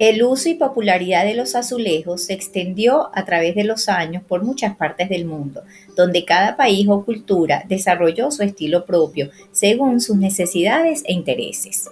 El uso y popularidad de los azulejos se extendió a través de los años por muchas partes del mundo, donde cada país o cultura desarrolló su estilo propio según sus necesidades e intereses.